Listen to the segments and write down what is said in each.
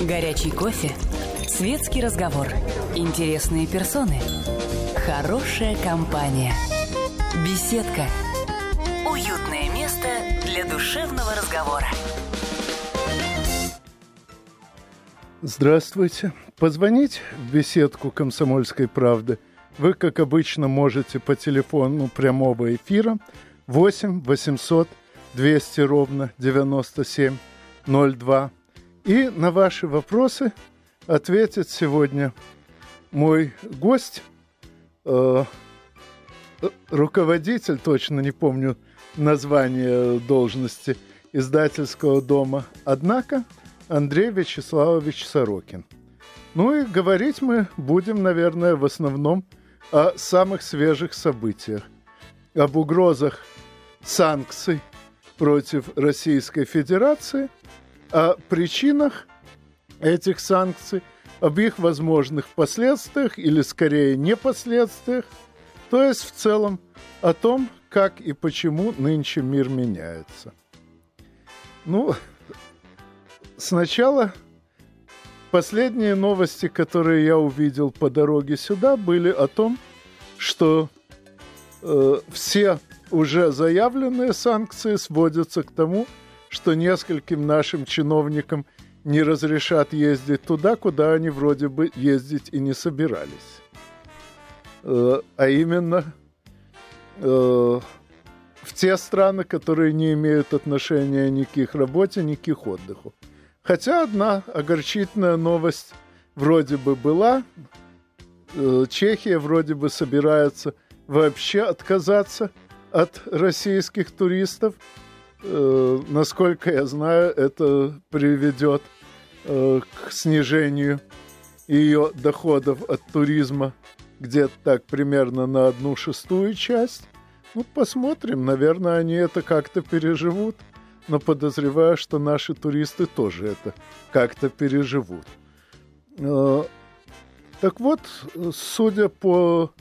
Горячий кофе. Светский разговор. Интересные персоны. Хорошая компания. Беседка. Уютное место для душевного разговора. Здравствуйте. Позвонить в беседку «Комсомольской правды» вы, как обычно, можете по телефону прямого эфира 8 800 200 ровно 9702. И на ваши вопросы ответит сегодня мой гость, э, руководитель, точно не помню название должности, издательского дома. Однако – Андрей Вячеславович Сорокин. Ну и говорить мы будем, наверное, в основном о самых свежих событиях, об угрозах санкций против Российской Федерации, о причинах этих санкций, об их возможных последствиях или скорее не последствиях, то есть в целом о том, как и почему нынче мир меняется. Ну, Сначала последние новости, которые я увидел по дороге сюда, были о том, что э, все уже заявленные санкции сводятся к тому, что нескольким нашим чиновникам не разрешат ездить туда, куда они вроде бы ездить и не собирались. Э, а именно э, в те страны, которые не имеют отношения ни к их работе, ни к их отдыху. Хотя одна огорчительная новость вроде бы была. Э, Чехия вроде бы собирается вообще отказаться от российских туристов. Э, насколько я знаю, это приведет э, к снижению ее доходов от туризма где-то так примерно на одну шестую часть. Ну, посмотрим. Наверное, они это как-то переживут но подозреваю, что наши туристы тоже это как-то переживут. Э, так вот, судя по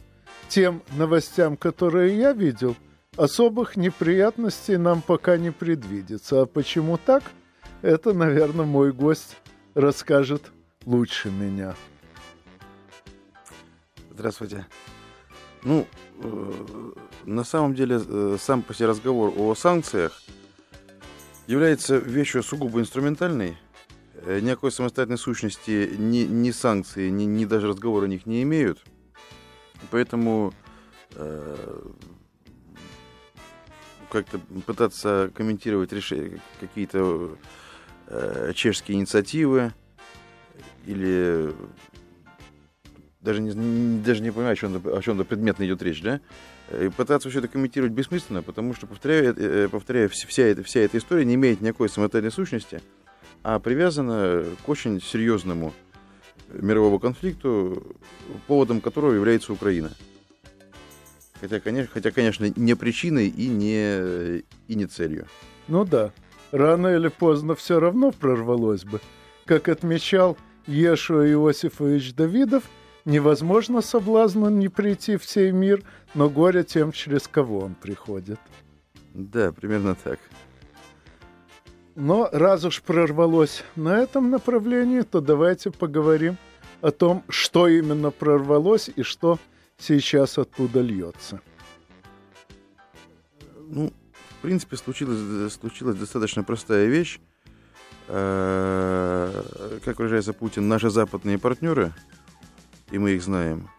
тем новостям, которые я видел, особых неприятностей нам пока не предвидится. А почему так? Это, наверное, мой гость расскажет лучше меня. Здравствуйте. Ну, э, на самом деле, э, сам по себе разговор о санкциях – является вещью сугубо инструментальной. Э, никакой самостоятельной сущности ни, ни санкции, ни, ни даже разговоры о них не имеют. Поэтому э, как-то пытаться комментировать решения, какие-то э, чешские инициативы или даже не, даже не понимаю, о чем-то, о чем-то предметно идет речь, да? И пытаться все это комментировать бессмысленно, потому что, повторяю, э, повторяю вся, эта, вся эта история не имеет никакой самостоятельной сущности, а привязана к очень серьезному мировому конфликту, поводом которого является Украина. Хотя, конечно, хотя, конечно, не причиной и не, и не целью. Ну да, рано или поздно все равно прорвалось бы. Как отмечал Ешуа Иосифович Давидов – Невозможно соблазну не прийти в сей мир, но горе тем, через кого он приходит. Да, примерно так. Но раз уж прорвалось на этом направлении, то давайте поговорим о том, что именно прорвалось и что сейчас оттуда льется. Ну, в принципе, случилась, случилась достаточно простая вещь. Э, как выражается Путин, наши западные партнеры – и мы их знаем,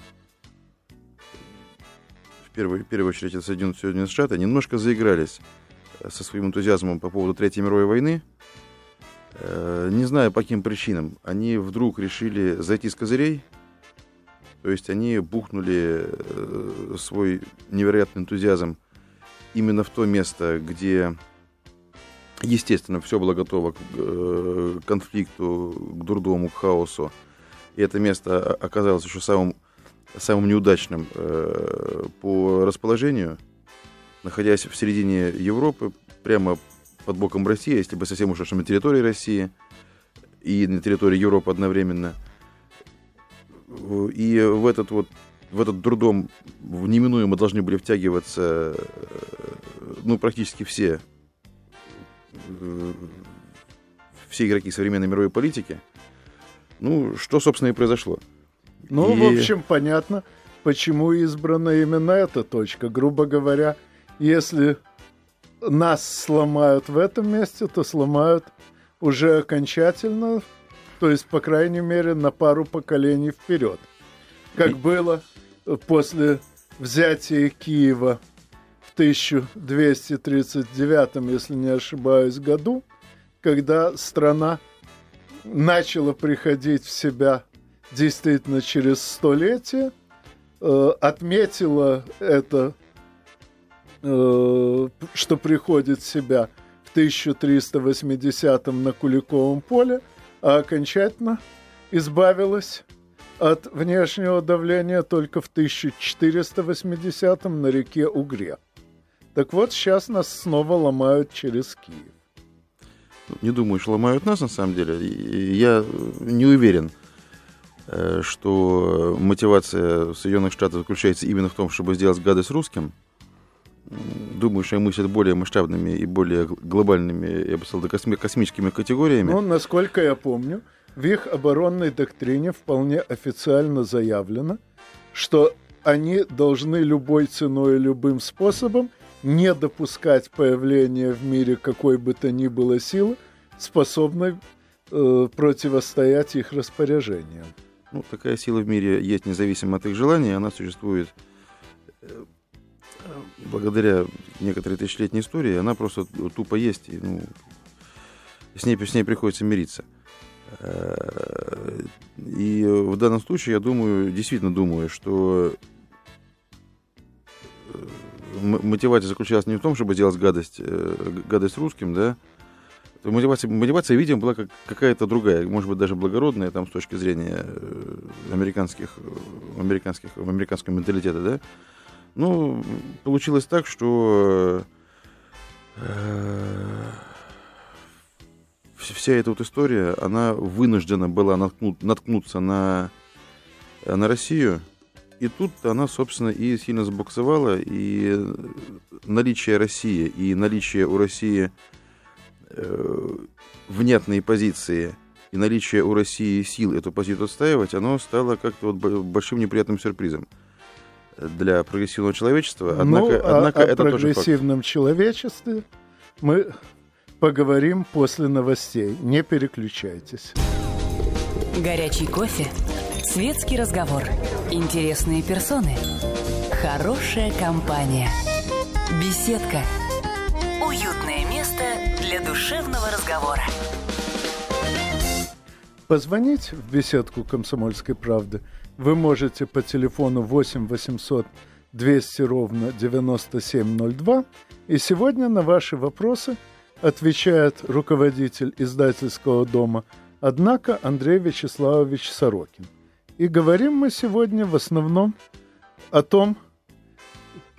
в первую, в первую очередь это Соединенные, Соединенные Штаты, немножко заигрались э, со своим энтузиазмом по поводу Третьей мировой войны. Э, не знаю по каким причинам, они вдруг решили зайти с козырей, то есть они бухнули э, свой невероятный энтузиазм именно в то место, где, естественно, все было готово к конфликту, к дурдому, к хаосу, и это место оказалось еще самым, самым неудачным э, по расположению, находясь в середине Европы, прямо под боком России, если бы совсем уж на территории России и на территории Европы одновременно. И в этот вот в этот дурдом неминуемо должны были втягиваться э, ну, практически все, э, все игроки современной мировой политики – Ну, что, собственно, и произошло. Ну, И- в общем, понятно, почему избрана именно эта точка. Грубо говоря, если нас сломают в этом месте, то сломают уже окончательно, то есть, по крайней мере, на пару поколений вперед. Как было после взятия Киева в 1239, если не ошибаюсь, году, когда страна начала приходить в себя действительно через столетие, э, отметила это, э, что приходит в себя в 1380 на Куликовом поле, окончательно избавилась от внешнего давления только в 1480 на реке Угре. Так вот, сейчас нас снова ломают через Киев. Не думаю, что ломают нас, на самом деле. Я не уверен, э, что мотивация Соединенных Штатов заключается именно в том, чтобы сделать гадость русским. Думаю, что они мыслят более масштабными и более гл- глобальными, я бы сказал, косми- космическими категориями. Ну, насколько я помню, в их оборонной доктрине вполне официально заявлено, что они должны любой ценой и любым способом не допускать появления в мире какой бы то ни было силы, способной э, противостоять их распоряжениям. Ну, такая сила в мире есть независимо от их желаний, она существует э, благодаря некоторой тысячелетней истории, она просто тупо есть, и, ну, с ней, с ней приходится мириться. Э, И в данном случае, я думаю, действительно думаю, что э, мотивация заключалась не в том, чтобы делать гадость, э, гадость русским, да, мотивация, мотивация, видимо, была как, какая-то другая, может быть, даже благородная, там, с точки зрения американских, американских, американского менталитета, да. Ну, получилось так, что э, вс- вся эта вот история, она вынуждена была наткнут- наткнуться на, на Россию, и тут она, собственно, и сильно забуксовала, и наличие России, и наличие у России э, внятные позиции и наличие у России сил эту позицию отстаивать, оно стало как-то вот большим неприятным сюрпризом для прогрессивного человечества. Однако, ну, а- однако о это тоже факт. прогрессивном человечестве мы поговорим после новостей. Не переключайтесь. Горячий кофе, светский разговор, интересные персоны, хорошая компания, беседка, уютное место для душевного разговора. Позвонить в беседку «Комсомольской правды» вы можете по телефону 8 800 200 ровно 9702. И сегодня на ваши вопросы отвечает руководитель издательского дома «Однако» Андрей Вячеславович Сорокин. И говорим мы сегодня в основном о том,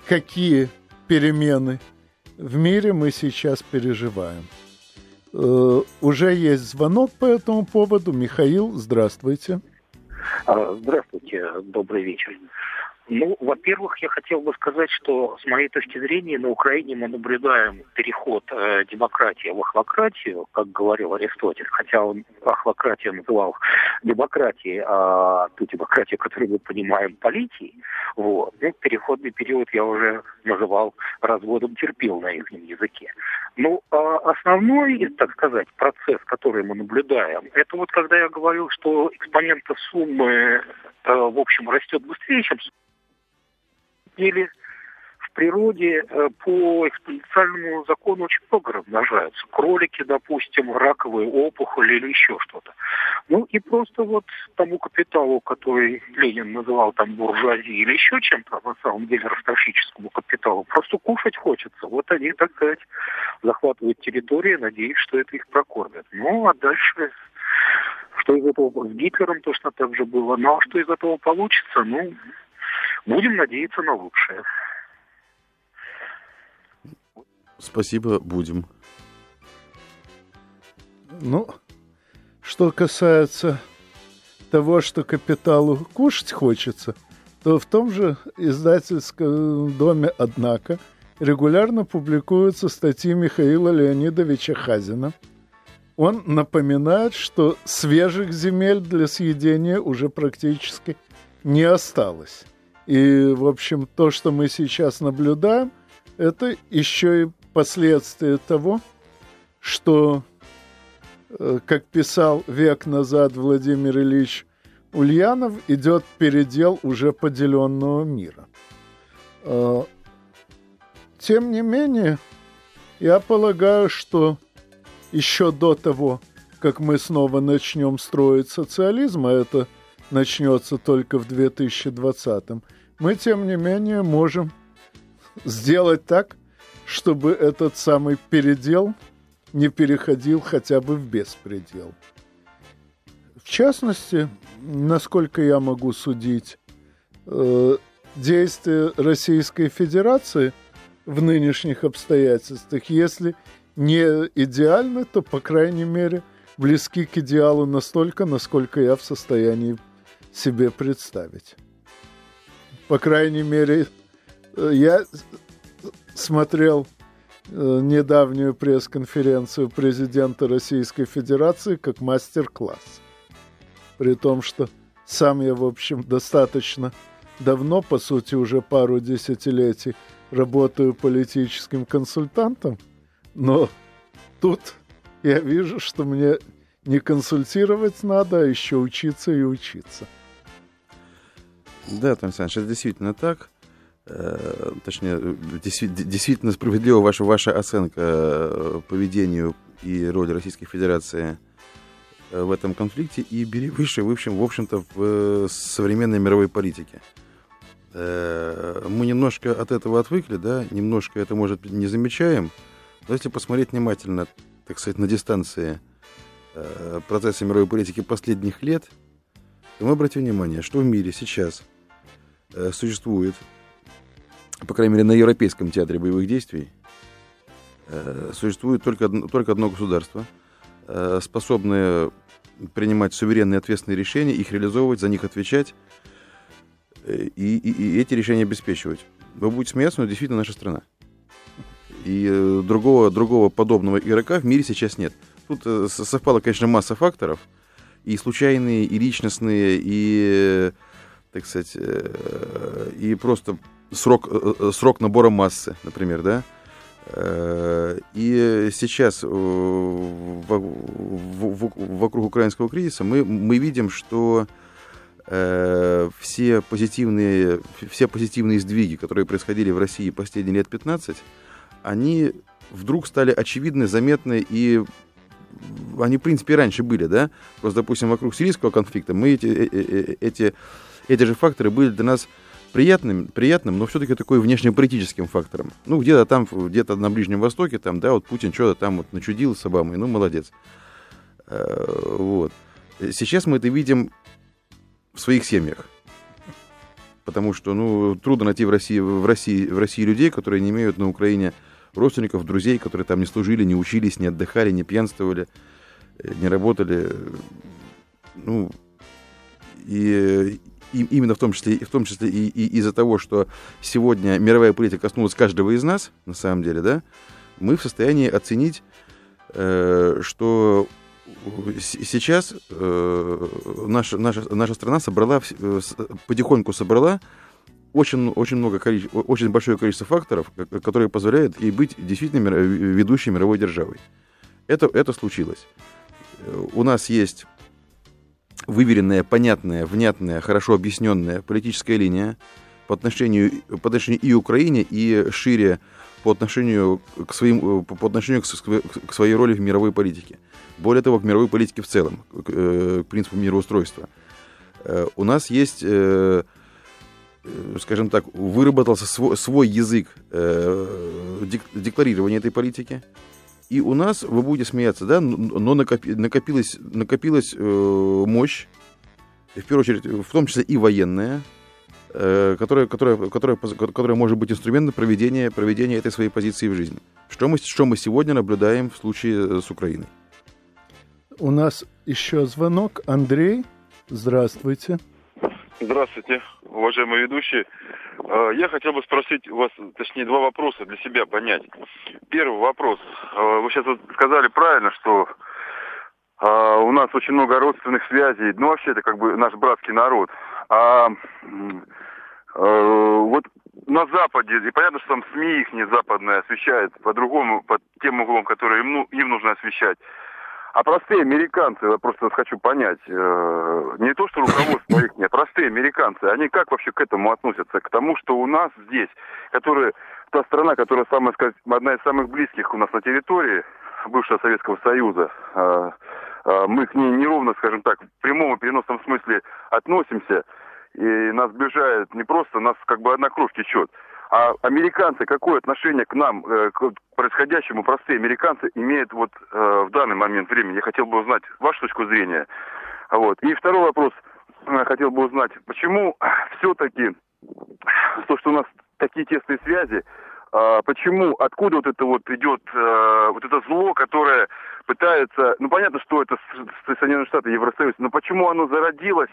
какие перемены в мире мы сейчас переживаем. Э, уже есть звонок по этому поводу. Михаил, здравствуйте. А, Здравствуйте, добрый вечер. Ну, во-первых, я хотел бы сказать, что с моей точки зрения на Украине мы наблюдаем переход э, демократии в ахлократию, как говорил Аристотель, хотя он ахлократию называл демократией, а ту демократию, которую мы понимаем политией, вот. Ну, переходный период я уже называл разводом терпил на их языке. Ну, а основной, так сказать, процесс, который мы наблюдаем, это вот когда я говорил, что экспонента суммы, э, в общем, растет быстрее, чем Или в природе э, по экспоненциальному закону очень много размножаются. Кролики, допустим, раковые опухоли или еще что-то. Ну и просто вот тому капиталу, который Ленин называл там буржуазией или еще чем-то, на самом деле ростовщическому капиталу, просто кушать хочется. Вот они, так сказать, захватывают территории, надеясь, что это их прокормит. Ну, а дальше что из этого с Гитлером точно так же было. Ну, а что из этого получится, ну, будем надеяться на лучшее. Спасибо, будем. Ну, что касается того, что капиталу кушать хочется, то в том же издательском доме «Однако» регулярно публикуются статьи Михаила Леонидовича Хазина. он напоминает, что свежих земель для съедения уже практически не осталось. И, в общем, то, что мы сейчас наблюдаем, это еще и последствия того, что, э, как писал век назад Владимир Ильич Ульянов, идет передел уже поделенного мира. Э, тем не менее, я полагаю, что еще до того, как мы снова начнем строить социализм, а это начнется только в 2020, мы, тем не менее, можем сделать так, чтобы этот самый передел не переходил хотя бы в беспредел. В частности, насколько я могу судить, э, действия Российской Федерации в нынешних обстоятельствах, если не идеальны, то, по крайней мере, близки к идеалу настолько, насколько я в состоянии себе представить. По крайней мере, э, я смотрел э, недавнюю пресс-конференцию президента Российской Федерации как мастер-класс. При том, что сам я, в общем, достаточно давно, по сути, уже пару десятилетий работаю политическим консультантом – но тут я вижу, что мне не консультировать надо, а еще учиться и учиться. Да, Том Александрович, это действительно так. Э, точнее, действительно справедлива ваша, ваша оценка э, поведению и роли Российской Федерации э, в этом конфликте и бери выше, в общем, в общем-то, в современной мировой политике. Мы немножко от этого отвыкли, да, немножко это, может не замечаем, но если посмотреть внимательно, так сказать, на дистанции процесса мировой политики последних лет, то мы обратим внимание, что в мире сейчас э, существует, по крайней мере, на Европейском театре боевых действий, э, существует только, только одно государство, э, способное принимать суверенные ответственные решения, их реализовывать, за них отвечать э, и, и, и эти решения обеспечивать. Вы будете смеяться, но действительно наша страна. И э, другого, другого подобного игрока в мире сейчас нет. Тут э, совпало, конечно, масса факторов. И случайные, и личностные, и, так сказать, э, и просто срок, срок набора массы, например, да. И сейчас вокруг украинского кризиса мы, мы видим, что все позитивные, все позитивные сдвиги, которые происходили в России последние лет 15, они вдруг стали очевидны, заметны и они, в принципе, раньше были, да? Просто, допустим, вокруг сирийского конфликта мы эти, э, э, э, эти, эти же факторы были для нас приятным, приятным, но все-таки такой внешнеполитическим фактором. Ну, где-то там, где-то на Ближнем Востоке, там, да, вот Путин что-то там вот начудил с Обамой, ну, молодец. Вот. Сейчас мы это видим в своих семьях. Потому что, ну, трудно найти в России, в России, в России людей, которые не имеют на Украине родственников, друзей, которые там не служили, не учились, не отдыхали, не пьянствовали, э, не работали. Ну, и, и именно в том числе, в том числе и, и из-за того, что сегодня мировая политика коснулась каждого из нас, на самом деле, да, мы в состоянии оценить, э, что сейчас э, наша, наша, наша страна собрала, э, потихоньку собрала очень, очень, много, очень большое количество факторов, которые позволяют ей быть действительно ведущей мировой державой. Это, это случилось. Э, у нас есть выверенная, понятная, внятная, хорошо объясненная политическая линия по отношению, по отношению и Украине, и шире по отношению к, своим, по отношению к, своей роли в мировой политике. Более того, к мировой политике в целом, к, э, к принципу мироустройства. Э, у нас есть Э, скажем так, выработался свой, свой язык э, декларирования этой политики. И у нас, вы будете смеяться, да, но накопи, накопилась, накопилась э, мощь, в первую очередь, в том числе и военная, э, которая, которая, которая, которая может быть инструментом проведения, проведения этой своей позиции в жизни. Что мы, что мы сегодня наблюдаем в случае с Украиной? У нас еще звонок. Андрей, здравствуйте. Здравствуйте, уважаемые ведущие. Э, я хотел бы спросить у вас, точнее, два вопроса для себя понять. Первый вопрос. Э, вы сейчас вот сказали правильно, что А, у нас очень много родственных связей. Ну, вообще, это как бы наш братский народ. А, а вот на Западе, и понятно, что там СМИ их не западные освещают по-другому, под тем углом, который им, ну, им нужно освещать. А простые американцы, я просто хочу понять, э, не то, что руководство их нет, простые американцы, они как вообще к этому относятся? К тому, что у нас здесь, которая, та страна, которая самая, сказать, одна из самых близких у нас на территории бывшего Советского Союза, э, э, мы к ней неровно, скажем так, в прямом и переносном смысле относимся, и нас сближает не просто, нас как бы одна кровь течет. А американцы, какое отношение к нам, э, к происходящему, простые американцы, имеют вот э, в данный момент времени? Я хотел бы узнать вашу точку зрения. Вот. И второй вопрос, я хотел бы узнать, почему все-таки то, что у нас такие тесные связи, а, почему, откуда вот это вот идет э, вот это зло, которое пытается, ну понятно, что это Соединенные Штаты, Евросоюз, но почему оно зародилось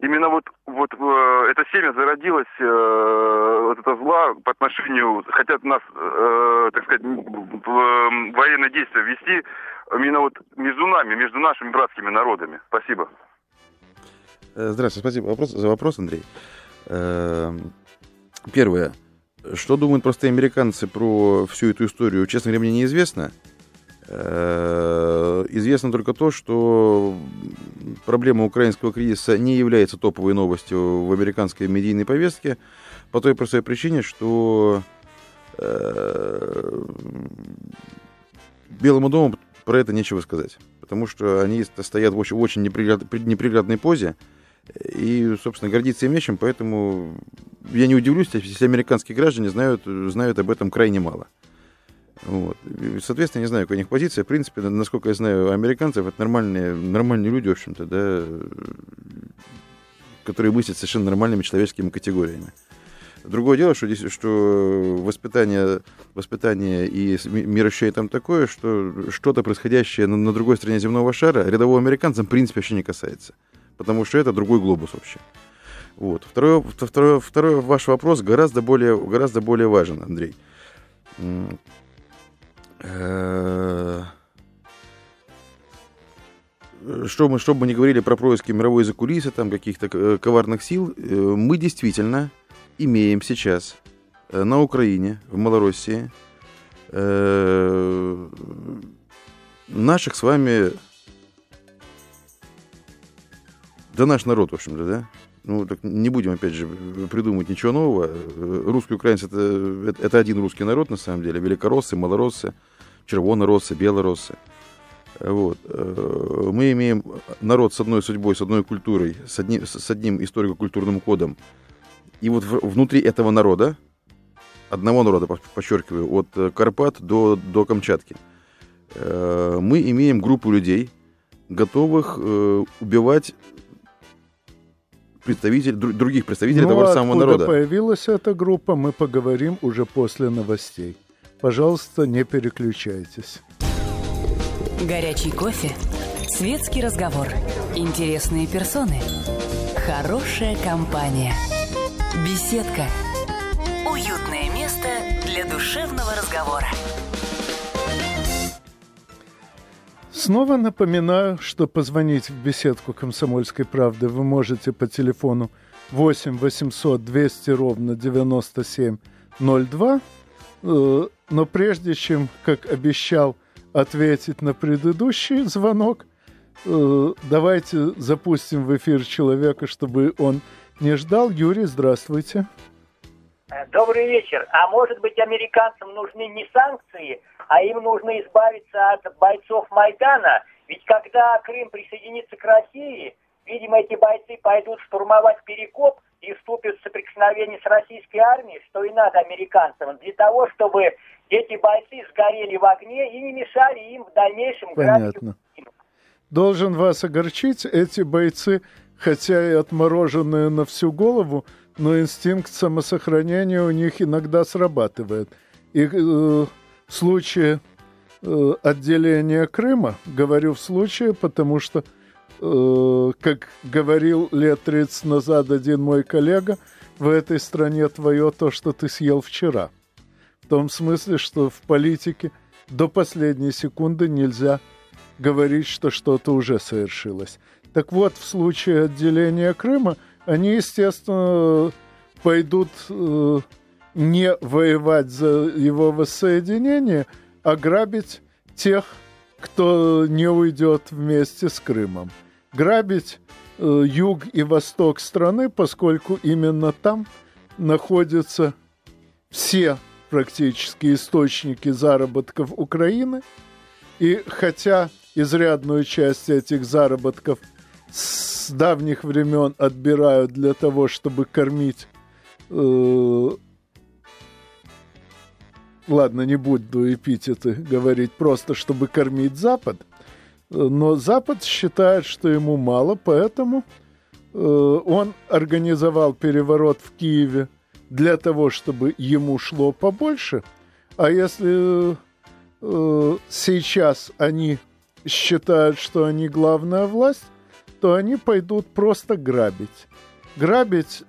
именно вот, вот э, это семя зародилось, э, вот это зла по отношению, хотят нас, э, так сказать, в, э, военные действия вести именно вот между нами, между нашими братскими народами. Спасибо. Э, здравствуйте, спасибо вопрос, за вопрос, Андрей. Э, первое. Что думают простые американцы про всю эту историю, честно говоря, мне неизвестно. Э, известно только то, что проблема украинского кризиса не является топовой новостью в американской медийной повестке по той простой причине, что э, Белому дому про это нечего сказать. Потому что они стоят в очень, очень неприглядной позе и, собственно, гордиться им нечем, поэтому я не удивлюсь, если американские граждане знают, знают об этом крайне мало. Вот. Соответственно, не знаю, какая у них позиция. В принципе, насколько я знаю американцев, это нормальные, нормальные люди, в общем-то, да, которые мыслят совершенно нормальными человеческими категориями. Другое дело, что, здесь, что воспитание, воспитание и мироощущение там такое, что что-то происходящее на, на другой стороне земного шара рядового американца в принципе вообще не касается. Потому что это другой глобус вообще. Вот. Второй, второй, второй ваш вопрос гораздо более, гораздо более важен, Андрей. Э, что мы, что бы ни говорили про происки мировой закулисы, там каких-то э, коварных сил, э, мы действительно имеем сейчас на Украине, в Малороссии, наших с вами, да наш народ, в общем-то, да, ну, так не будем, опять же, придумывать ничего нового. Русский украинцы это, это один русский народ, на самом деле. Великороссы, малороссы, червонороссы, белороссы. Вот. Э, мы имеем народ с одной судьбой, с одной культурой, с одним, с одним историко-культурным кодом. И вот внутри этого народа, одного народа, подчеркиваю, от Карпат до, до Камчатки, э, мы имеем группу людей, готовых э, убивать представителей, других представителей ну, того же самого народа. появилась эта группа, мы поговорим уже после новостей. Пожалуйста, не переключайтесь. Горячий кофе, светский разговор, интересные персоны, хорошая компания, беседка, уютное место для душевного разговора. Снова напоминаю, что позвонить в беседку «Комсомольской правды» вы можете по телефону 8 800 200 ровно 9702. Но прежде чем, как обещал, ответить на предыдущий звонок, э, давайте запустим в эфир человека, чтобы он не ждал. Юрий, здравствуйте. Э, добрый вечер. А может быть, американцам нужны не санкции, а им нужно избавиться от бойцов Майдана. Ведь когда Крым присоединится к России, видимо, эти бойцы пойдут штурмовать Перекоп и вступят в соприкосновение с российской армией, что и надо американцам, для того, чтобы эти бойцы сгорели в огне и не мешали им в дальнейшем Понятно. Должен вас огорчить, эти бойцы, хотя и отмороженные на всю голову, но инстинкт самосохранения у них иногда срабатывает. И э, в случае э, отделения Крыма, говорю в случае, потому что, э, как говорил лет 30 назад один мой коллега, в этой стране твое то, что ты съел вчера. В том смысле, что в политике до последней секунды нельзя говорить, что что-то уже совершилось. Так вот, в случае отделения Крыма, они, естественно, пойдут э, не воевать за его воссоединение, а грабить тех, кто не уйдет вместе с Крымом. Грабить э, юг и восток страны, поскольку именно там находятся все практически источники заработков Украины. И хотя изрядную часть этих заработков с давних времен отбирают для того, чтобы кормить э, ладно, не буду эпитеты говорить, просто чтобы кормить Запад, но Запад считает, что ему мало, поэтому э, он организовал переворот в Киеве для того, чтобы ему шло побольше. А если э, сейчас они считают, что они главная власть, то они пойдут просто грабить. Грабить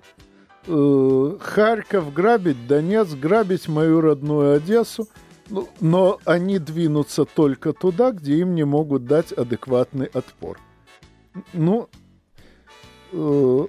э, Харьков, грабить Донецк, грабить мою родную Одессу. Ну, но они двинутся только туда, где им не могут дать адекватный отпор. Ну, э,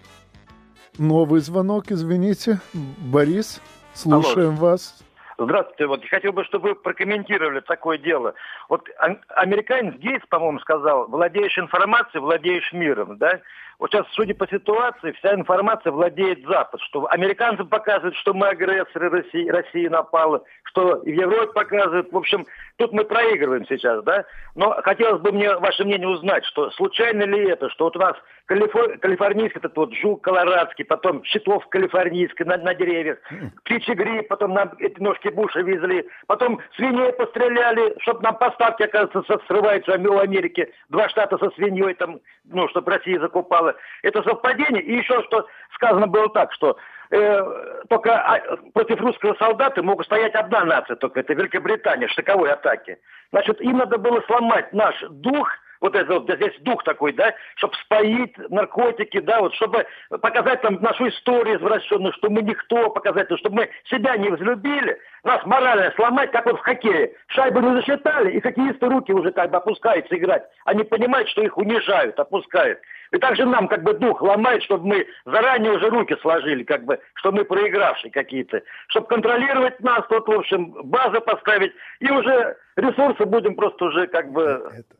новый звонок, извините. Борис, слушаем Алло. вас. Здравствуйте. Вот хотел бы, чтобы вы прокомментировали такое дело. Вот американец Гейтс, по-моему, сказал, владеешь информацией, владеешь миром, да? Вот сейчас, судя по ситуации, вся информация владеет Запад, что американцы показывают, что мы агрессоры, России, Россия напала, что в Европе показывают. В общем, тут мы проигрываем сейчас, да? Но хотелось бы мне ваше мнение узнать, что случайно ли это, что вот у нас калифор... калифорнийский этот вот жук колорадский, потом щитов калифорнийский на, на деревьях, птичий гриб, потом нам эти ножки Буша везли, потом свиней постреляли, чтобы нам поставки, оказывается, срываются у Америки, два штата со свиньей там, ну, чтобы Россия закупала было. Это совпадение. И еще что сказано было так, что э, только а, против русского солдата могут стоять одна нация, только это Великобритания, штыковой атаки. Значит, им надо было сломать наш дух – вот это вот здесь дух такой, да, чтобы споить наркотики, да, вот чтобы показать там нашу историю извращенную, что мы никто, показать, чтобы мы себя не взлюбили, нас морально сломать, как вот в хоккее. Шайбу не засчитали, и хоккеисты руки уже как бы опускаются играть. Они понимают, что их унижают, опускают. И также нам как бы дух ломает, чтобы мы заранее уже руки сложили, как бы, что мы проигравшие какие-то. Чтобы контролировать нас, тут, в общем, базу поставить, и уже ресурсы будем просто уже как бы... Это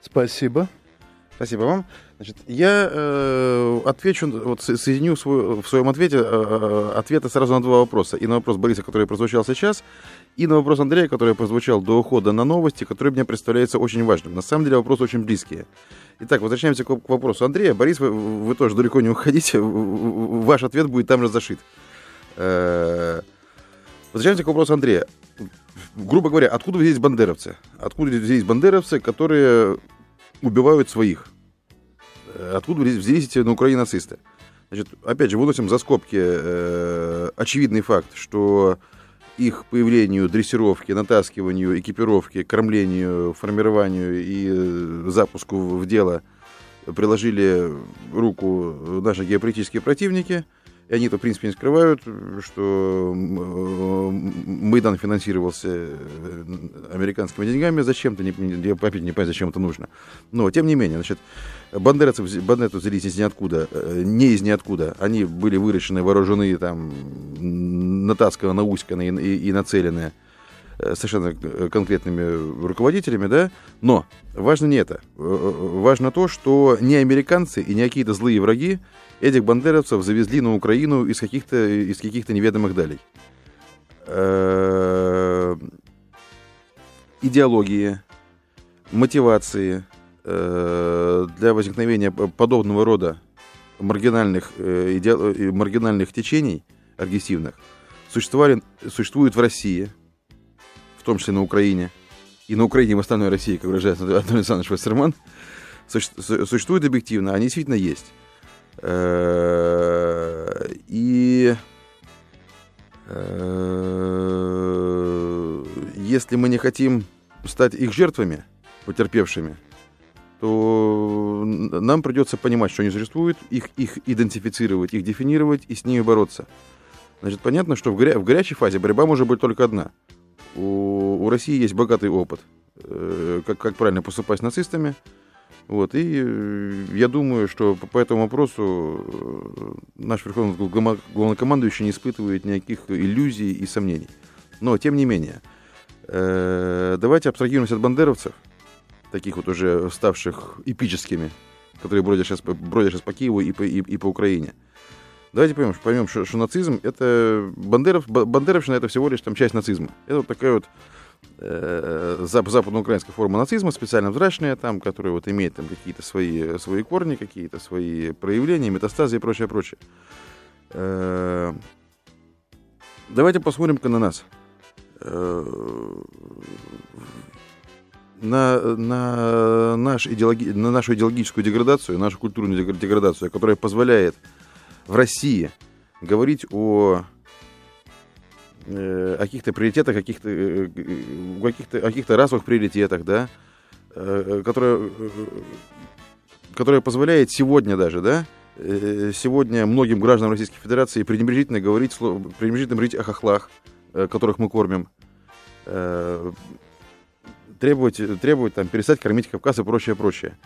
Спасибо. Спасибо вам. Значит, я э, отвечу, вот соединю свой, в своем ответе э, э, ответы сразу на два вопроса. И на вопрос Бориса, который прозвучал сейчас, и на вопрос Андрея, который прозвучал до ухода на новости, который мне представляется очень важным. На самом деле вопросы очень близкие. Итак, возвращаемся к, к вопросу Андрея. Борис, вы, вы тоже далеко не уходите, ваш ответ будет там же зашит. Э, возвращаемся к вопросу Андрея. Грубо говоря, откуда взялись бандеровцы? Откуда взялись бандеровцы, которые убивают своих. Э, откуда взялись эти на Украине нацисты? Значит, опять же, выносим за скобки э, очевидный факт, что их появлению, дрессировке, натаскиванию, экипировке, кормлению, формированию и э, запуску в дело приложили руку наши геополитические противники – и они это, в принципе, не скрывают, что Майдан финансировался э, американскими деньгами зачем-то, не, я опять не понимаю, зачем это нужно. Но, тем не менее, значит, бандеровцы, бандеровцы взялись из ниоткуда, э, не из ниоткуда. Они были выращены, вооружены, там, натасканы, науськаны и, и, и нацелены э, совершенно конкретными руководителями, да, но важно не это. Важно то, что не американцы и не какие-то злые враги этих бандеровцев завезли на Украину из каких-то из каких-то неведомых далей. Э, идеологии, мотивации э, для возникновения подобного рода маргинальных, э, иде... маргинальных течений агрессивных существовали, существуют в России, в том числе на Украине, и на Украине и в остальной России, как выражается Анатолий Александрович Вассерман, существуют объективно, они действительно есть. Э, и э, если мы не хотим стать их жертвами, потерпевшими, то нам придется понимать, что они существуют, их, их идентифицировать, их дефинировать и с ними бороться. Значит, понятно, что в, горя в горячей фазе борьба может быть только одна. У, у России есть богатый опыт э, как, как правильно поступать с нацистами. Вот, и э, я думаю, что по, этому вопросу э, наш верховный главнокомандующий не испытывает никаких иллюзий и сомнений. Но, тем не менее, э, давайте абстрагируемся от бандеровцев, таких вот уже ставших эпическими, которые бродят сейчас, бродят сейчас по Киеву и по, и, и по Украине. Давайте поймем, поймем что, что нацизм это бандеров, бандеровщина это всего лишь там часть нацизма. Это вот такая вот э, западноукраинская форма нацизма, специально взрачная там, которая вот имеет там какие-то свои, свои корни, какие-то свои проявления, метастазы и прочее, прочее. Э, давайте посмотрим-ка на нас. Э, на, на, наш идеологи, на нашу идеологическую деградацию, нашу культурную деградацию, которая позволяет в России говорить о о каких-то приоритетах, каких-то, э, каких-то, о каких-то расовых приоритетах, да, которая, которая позволяет сегодня даже, да, сегодня многим гражданам Российской Федерации пренебрежительно говорить, пренебрежительно говорить о хохлах, которых мы кормим, требовать, требовать там, перестать кормить Кавказ и прочее, прочее.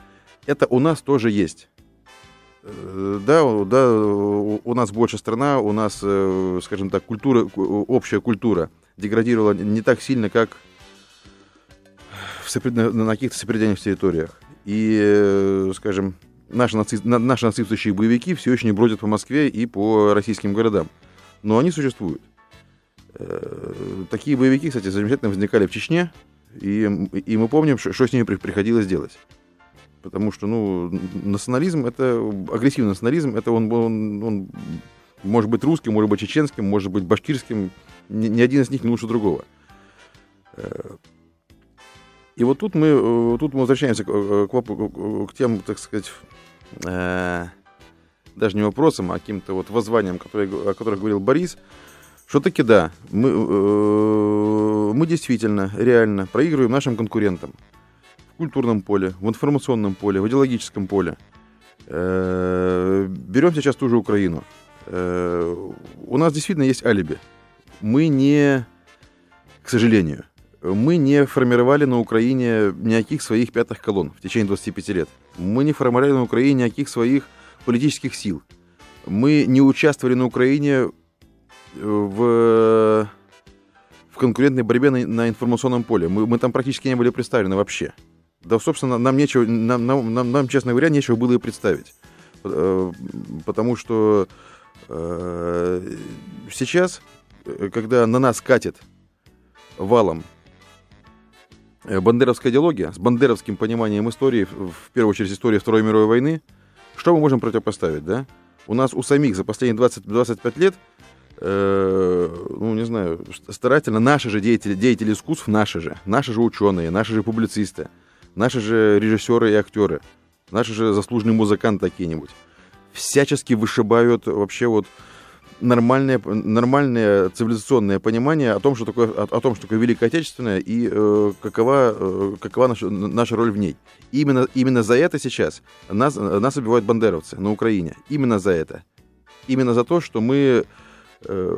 Это у нас тоже есть. Э, да, да, у нас больше страна, у нас, э, скажем так, культура, общая культура деградировала не так сильно, как в на каких-то сопредельных территориях. И, э, скажем, наши, наци... наши нацистующие боевики все еще не бродят по Москве и по российским городам. Но они существуют. Такие боевики, кстати, замечательно возникали в Чечне, и, и мы помним, что с ними приходилось делать. Потому что, ну, национализм, это, агрессивный национализм, это он, он, он может быть русским, может быть чеченским, может быть башкирским, ни, ни один из них не лучше другого. Э, и вот тут мы, э, тут мы возвращаемся к, э, к, к тем, так сказать, даже не вопросам, а каким-то вот воззваниям, которые, о которых говорил Борис, что таки да, мы, э, мы действительно, реально проигрываем нашим конкурентам культурном поле, в информационном поле, в идеологическом поле. Э, берем сейчас ту же Украину. Э, у нас действительно есть алиби. Мы не, к сожалению, мы не формировали на Украине никаких своих пятых колонн в течение 25 лет. Мы не формировали на Украине никаких своих политических сил. Мы не участвовали на Украине в, в конкурентной борьбе на, на информационном поле. Мы, мы там практически не были представлены вообще. Да, собственно, нам нечего, нам, нам, нам, нам, честно говоря, нечего было и представить. Э, потому что э, сейчас, когда на нас катит валом э, бандеровская идеология с бандеровским пониманием истории, в первую очередь истории Второй мировой войны, что мы можем противопоставить, да? У нас у самих за последние 20, 25 лет Э, ну, не знаю, старательно наши же деятели, деятели искусств, наши же, наши же ученые, наши же публицисты, наши же режиссеры и актеры, наши же заслуженные музыканты какие-нибудь, всячески вышибают вообще вот нормальное, нормальное цивилизационное понимание о том, что такое, о, о том, что такое Великая Отечественная и э, какова, э, какова наша, наша роль в ней. Именно, именно за это сейчас нас, нас убивают бандеровцы на Украине. Именно за это. Именно за то, что мы Э,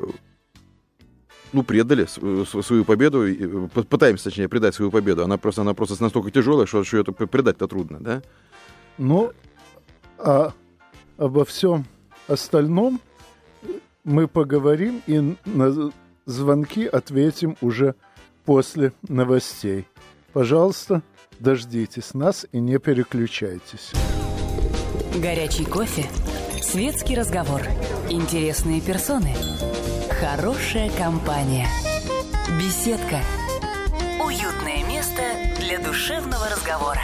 ну, предали свою победу, э, пытаемся, точнее, предать свою победу. Она просто, она просто настолько тяжелая, что, что ее предать-то трудно, да? Ну, а обо всем остальном мы поговорим и на звонки ответим уже после новостей. Пожалуйста, дождитесь нас и не переключайтесь. Горячий кофе Светский разговор. Интересные персоны. Хорошая компания. Беседка. Уютное место для душевного разговора.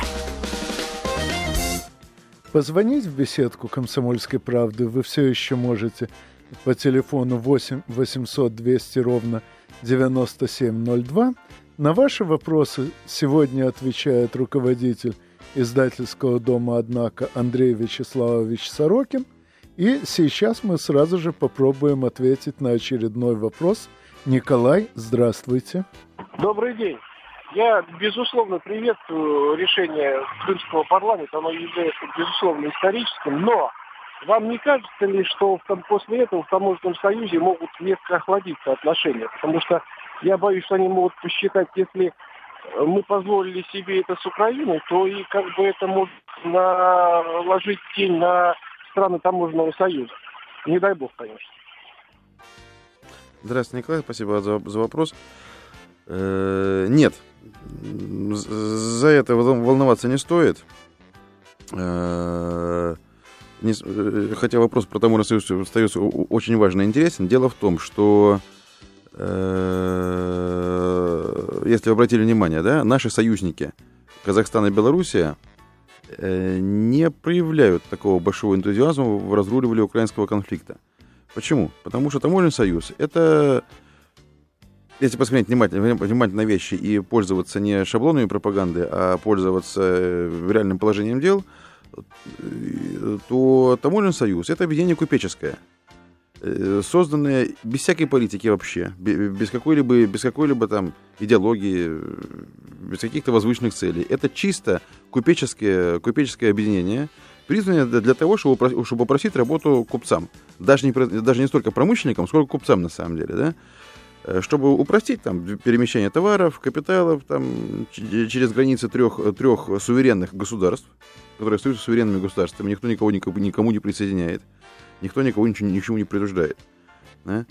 Позвонить в беседку «Комсомольской правды» вы все еще можете по телефону 8 800 200 ровно 9702. На ваши вопросы сегодня отвечает руководитель издательского дома «Однако» Андрей Вячеславович Сорокин – и сейчас мы сразу же попробуем ответить на очередной вопрос. Николай, здравствуйте. Добрый день. Я, безусловно, приветствую решение Крымского парламента, оно является, безусловно, историческим, но вам не кажется ли, что после этого в Таможенном союзе могут резко охладиться отношения? Потому что я боюсь, что они могут посчитать, если мы позволили себе это с Украиной, то и как бы это может наложить тень на страны таможенного союза. Не дай бог, конечно. Здравствуйте, Николай, спасибо за, за вопрос. Э, нет, за это волноваться не стоит. Э, не, э, хотя вопрос про таможенный союз остается очень важный и интересен. Дело в том, что э, если вы обратили внимание, да, наши союзники Казахстан и Белоруссия э, не проявляют такого большого энтузиазма в разруливании украинского конфликта. Почему? Потому что таможенный союз это если посмотреть внимательно, внимательно на вещи и пользоваться не шаблонами пропаганды, а пользоваться э, реальным положением дел, то таможенный союз это объединение купеческое, э, созданное без всякой политики вообще, без какой-либо, без какой-либо там идеологии, без каких-то возвышенных целей. Это чисто купеческое, купеческое объединение, признанное для того, чтобы, чтобы попросить работу купцам. Даже не, даже не столько промышленникам, сколько купцам на самом деле, да? Э, чтобы упростить там, перемещение товаров, капиталов там, через границы трех, трех суверенных государств, которые остаются суверенными государствами, никто никого никому не присоединяет, никто никого ничего, ничего не принуждает. Да?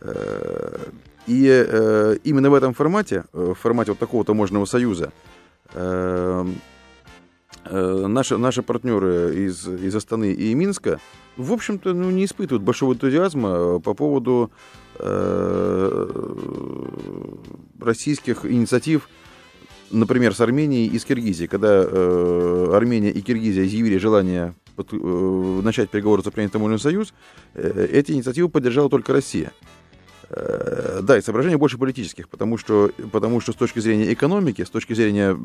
Э, и э, именно в этом формате, в формате вот такого таможенного союза, наши, наши партнеры из, из Астаны и Минска, в общем-то, ну, не испытывают большого энтузиазма по поводу Э, российских инициатив, например, с Арменией и с Киргизией, когда э, Армения и Киргизия изъявили желание под, э, начать переговоры за принятием таможенный союз, э, эти инициативы поддержала только Россия. Э, да, и соображения больше политических, потому что, потому что с точки зрения экономики, с точки зрения,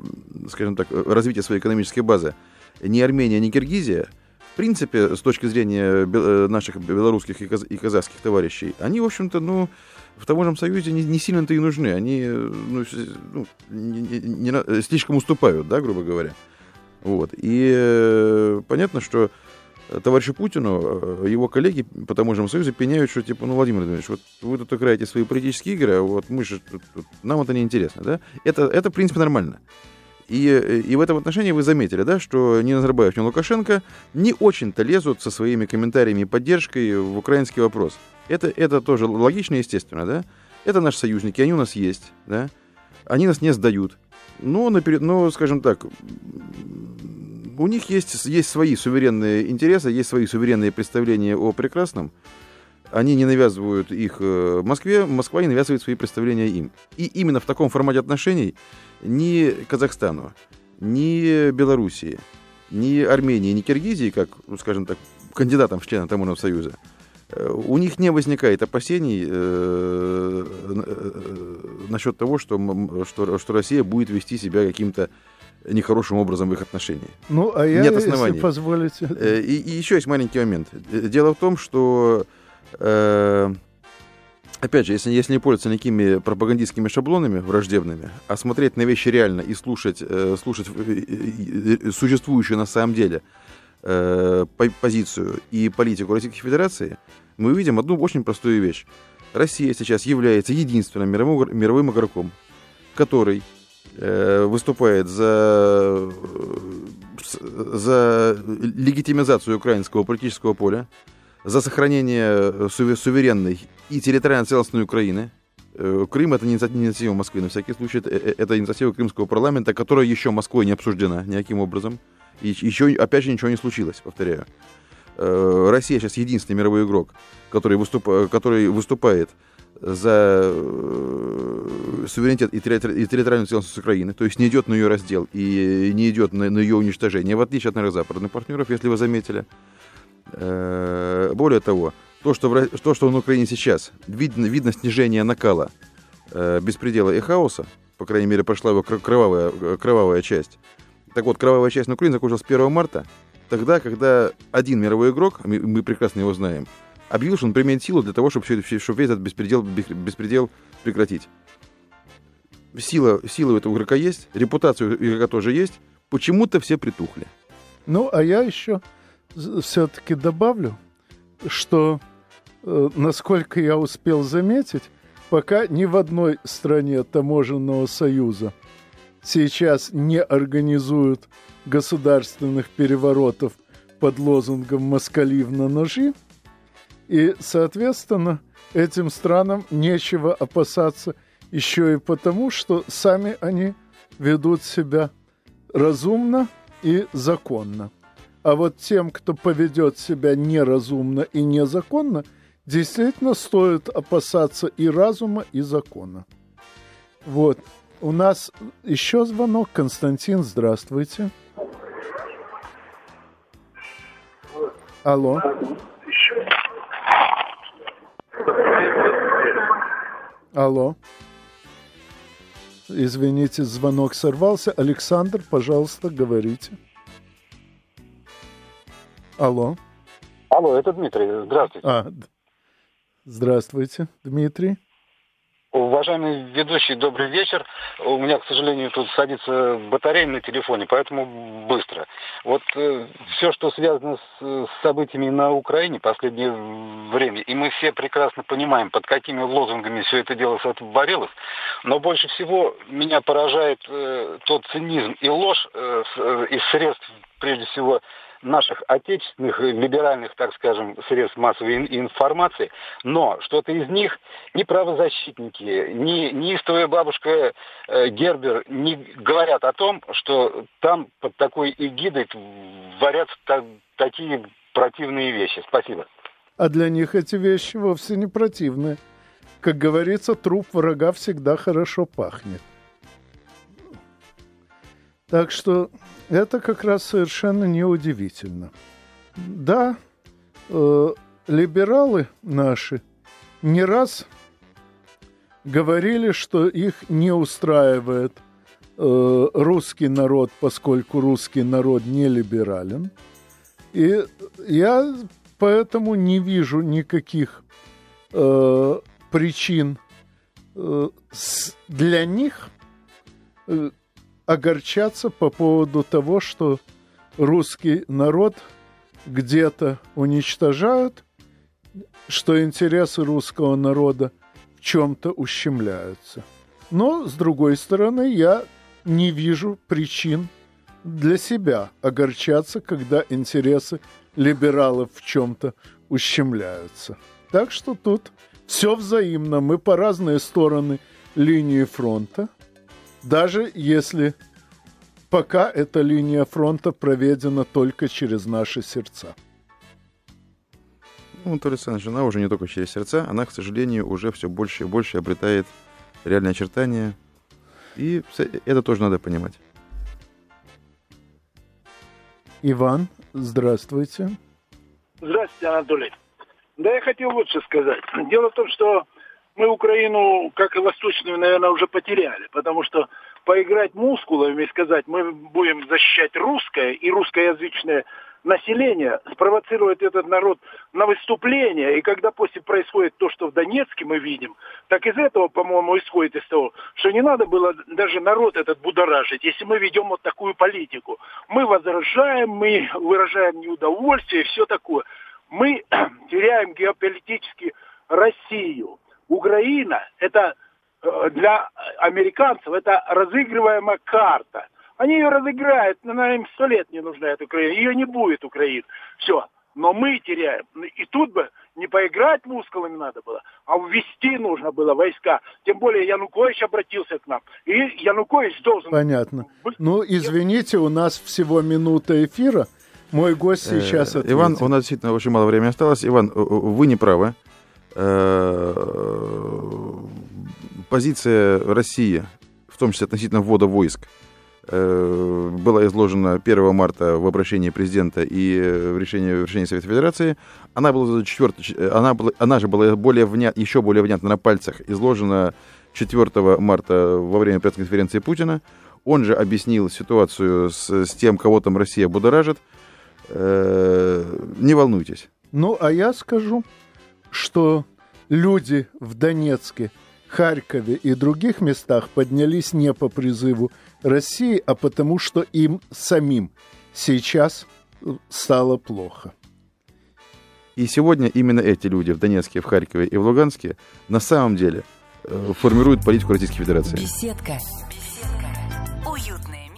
скажем так, развития своей экономической базы, ни Армения, ни Киргизия – в принципе, с точки зрения э, наших белорусских и казахских товарищей, они, в общем-то, ну, в таможенном союзе не, не сильно-то и нужны. Они ну, ну, не, не, не, слишком уступают, да, грубо говоря. Вот. И э, понятно, что товарищу Путину, э, его коллеги по таможенному союзу пеняют, что типа, ну, Владимир Владимирович, вот вы тут играете свои политические игры, а вот мы же, тут, тут, нам это не интересно, да? Это, это, в принципе, нормально. И, и в этом отношении вы заметили, да, что ни Назарбаев, ни Лукашенко не очень-то лезут со своими комментариями и поддержкой в украинский вопрос. Это, это тоже логично и естественно, да? Это наши союзники, они у нас есть, да? Они нас не сдают. Но, наперед, но скажем так, у них есть, есть свои суверенные интересы, есть свои суверенные представления о прекрасном. Они не навязывают их э, Москве, Москва не навязывает свои представления им. И именно в таком формате отношений ни Казахстану, ни Белоруссии, ни Армении, ни Киргизии, как, ну, скажем так, кандидатам в члены Таможенного союза, у них не возникает опасений э, э, насчет того, что, что, что Россия будет вести себя каким-то нехорошим образом в их отношениях. Ну, а я, Нет оснований. если позволите... И, и еще есть маленький момент. Дело в том, что опять же, если, если не пользоваться никакими пропагандистскими шаблонами враждебными, а смотреть на вещи реально и слушать, э, слушать э, э, существующую на самом деле э, позицию и политику Российской Федерации, мы увидим одну очень простую вещь. Россия сейчас является единственным мировым, мировым игроком, который э, выступает за, за легитимизацию украинского политического поля, за сохранение суверенной и территориально целостной Украины. Э, Крым это не инициатива Москвы, на всякий случай, это, э, это инициатива Крымского парламента, которая еще Москвой не обсуждена никаким образом. И еще, опять же, ничего не случилось, повторяю. Россия сейчас единственный мировой игрок, который, выступ, который выступает за суверенитет и, территориальную целостность Украины, то есть не идет на ее раздел и не идет на, на ее уничтожение, в отличие от наших западных партнеров, если вы заметили. Э, более того, то, что, в, то, что на Украине сейчас, видно, видно снижение накала э, беспредела и хаоса, по крайней мере, прошла его кровавая, кровавая часть. Так вот, кровавая часть на Украине закончилась 1 марта, тогда, когда один мировой игрок, мы, мы прекрасно его знаем, объявил, что он применит силу для того, чтобы, все, чтобы весь этот беспредел, беспредел прекратить. Сила, сила у этого игрока есть, репутация у игрока тоже есть, почему-то все притухли. Ну, а я еще все-таки добавлю, что, э, насколько я успел заметить, пока ни в одной стране таможенного союза сейчас не организуют государственных переворотов под лозунгом «Москалив на ножи», и, соответственно, этим странам нечего опасаться еще и потому, что сами они ведут себя разумно и законно. А вот тем, кто поведет себя неразумно и незаконно, действительно стоит опасаться и разума, и закона. Вот. У нас еще звонок. Константин, здравствуйте. Алло. Алло. Извините, звонок сорвался. Александр, пожалуйста, говорите. Алло. Алло, это Дмитрий. Здравствуйте. А, здравствуйте, Дмитрий. Уважаемый ведущий, добрый вечер. У меня, к сожалению, тут садится батарея на телефоне, поэтому быстро. Вот э, все, что связано с, с событиями на Украине в последнее время, и мы все прекрасно понимаем, под какими лозунгами все это дело сотворилось, но больше всего меня поражает э, тот цинизм и ложь э, э из средств, прежде всего, наших отечественных либеральных, так скажем, средств массовой информации, но что-то из них ни правозащитники, ни неистовая бабушка э, Гербер не говорят о том, что там под такой эгидой творят та- такие противные вещи. Спасибо. А для них эти вещи вовсе не противные. Как говорится, труп врага всегда хорошо пахнет. Так что это как раз совершенно неудивительно. Да, э, либералы наши не раз говорили, что их не устраивает э, русский народ, поскольку русский народ не либерален. И я поэтому не вижу никаких э, причин э, с, для них э, огорчаться по поводу того, что русский народ где-то уничтожают, что интересы русского народа в чем-то ущемляются. Но, с другой стороны, я не вижу причин для себя огорчаться, когда интересы либералов в чем-то ущемляются. Так что тут все взаимно. Мы по разные стороны линии фронта – даже если пока эта линия фронта проведена только через наши сердца. Ну, то Александрович, она уже не только через сердца, она, к сожалению, уже все больше и больше обретает реальные очертания. И это тоже надо понимать. Иван, здравствуйте. Здравствуйте, Анатолий. Да я хотел что сказать. Дело в том, что мы Украину, как и Восточную, наверное, уже потеряли, потому что поиграть мускулами и сказать, мы будем защищать русское и русскоязычное население, спровоцировать этот народ на выступление, и когда после происходит то, что в Донецке мы видим, так из этого, по-моему, исходит из того, что не надо было даже народ этот будоражить, если мы ведем вот такую политику. Мы возражаем, мы выражаем неудовольствие и все такое. Мы теряем геополитически Россию. Украина – это э, для американцев это разыгрываемая карта. Они ее разыграют, но им сто лет не нужна эта Украина. Ее не будет Украины. Все. Но мы теряем. И тут бы не поиграть мускулами надо было, а ввести нужно было войска. Тем более Янукович обратился к нам. И Янукович должен... Понятно. Ну, извините, у нас всего минута эфира. Мой гость э, сейчас ответит. Иван, у нас действительно очень мало времени осталось. Иван, вы не правы. Э, позиция России, в том числе относительно ввода войск, э, была изложена 1 марта в обращении президента и в решении, в решении Совета Федерации. Она была, 4, она, была, она же была более внят, еще более внятно на пальцах изложена 4 марта во время пресс-конференции Путина. Он же объяснил ситуацию с, с тем, кого там Россия будоражит. Э, не волнуйтесь. Ну, а я скажу, что люди в Донецке, Харькове и других местах поднялись не по призыву России, а потому что им самим сейчас стало плохо. И сегодня именно эти люди в Донецке, в Харькове и в Луганске на самом деле э, формируют политику Российской Федерации. Беседка